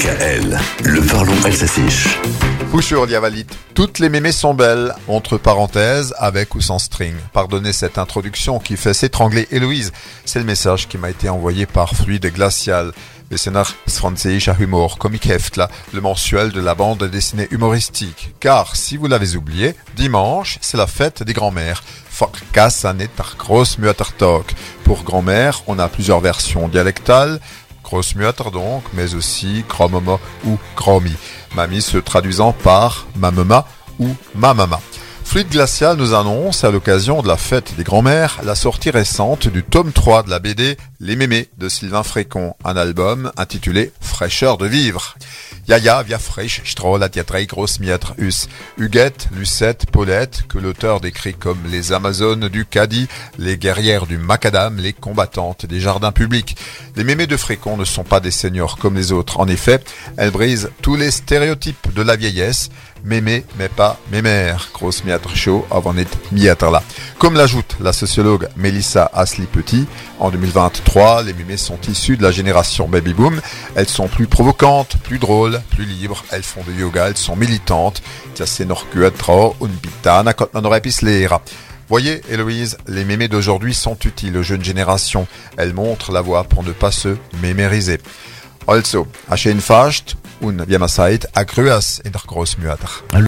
DKL, le parlons s'affiche. Fouchur Diavalit, toutes les mémés sont belles, entre parenthèses, avec ou sans string. Pardonnez cette introduction qui fait s'étrangler Héloïse. C'est le message qui m'a été envoyé par Fluide Glacial. Bessenar Franzischer Humor Comic Heftla, le mensuel de la bande dessinée humoristique. Car, si vous l'avez oublié, dimanche, c'est la fête des grands-mères. Pour grand-mère, on a plusieurs versions dialectales. Großmutter donc, mais aussi Gromama ou Gromi. Mamie se traduisant par Mamema ou Mamama. Fluide Glacial nous annonce, à l'occasion de la fête des grands-mères, la sortie récente du tome 3 de la BD Les Mémés de Sylvain Frécon, un album intitulé Fraîcheur de vivre. Yaya via Frisch, Stroll, Atiatrei, Grossmiatre, Us, Huguette, Lucette, Paulette, que l'auteur décrit comme les Amazones du Cadi, les guerrières du Macadam, les combattantes des jardins publics. Les mémés de Frécon ne sont pas des seigneurs comme les autres. En effet, elles brisent tous les stéréotypes de la vieillesse, mémé, mais pas mémère. Miatre chaud, avant d'être miatre là. Comme l'ajoute la sociologue Melissa Asli-Petit, en 2023, les mémés sont issus de la génération baby boom. Elles sont plus provocantes, plus drôles, plus libres. Elles font du yoga, elles sont militantes. Voyez, Héloïse, les mémés d'aujourd'hui sont utiles aux jeunes générations. Elles montrent la voie pour ne pas se mémériser. Also, fascht und in der Großmütter.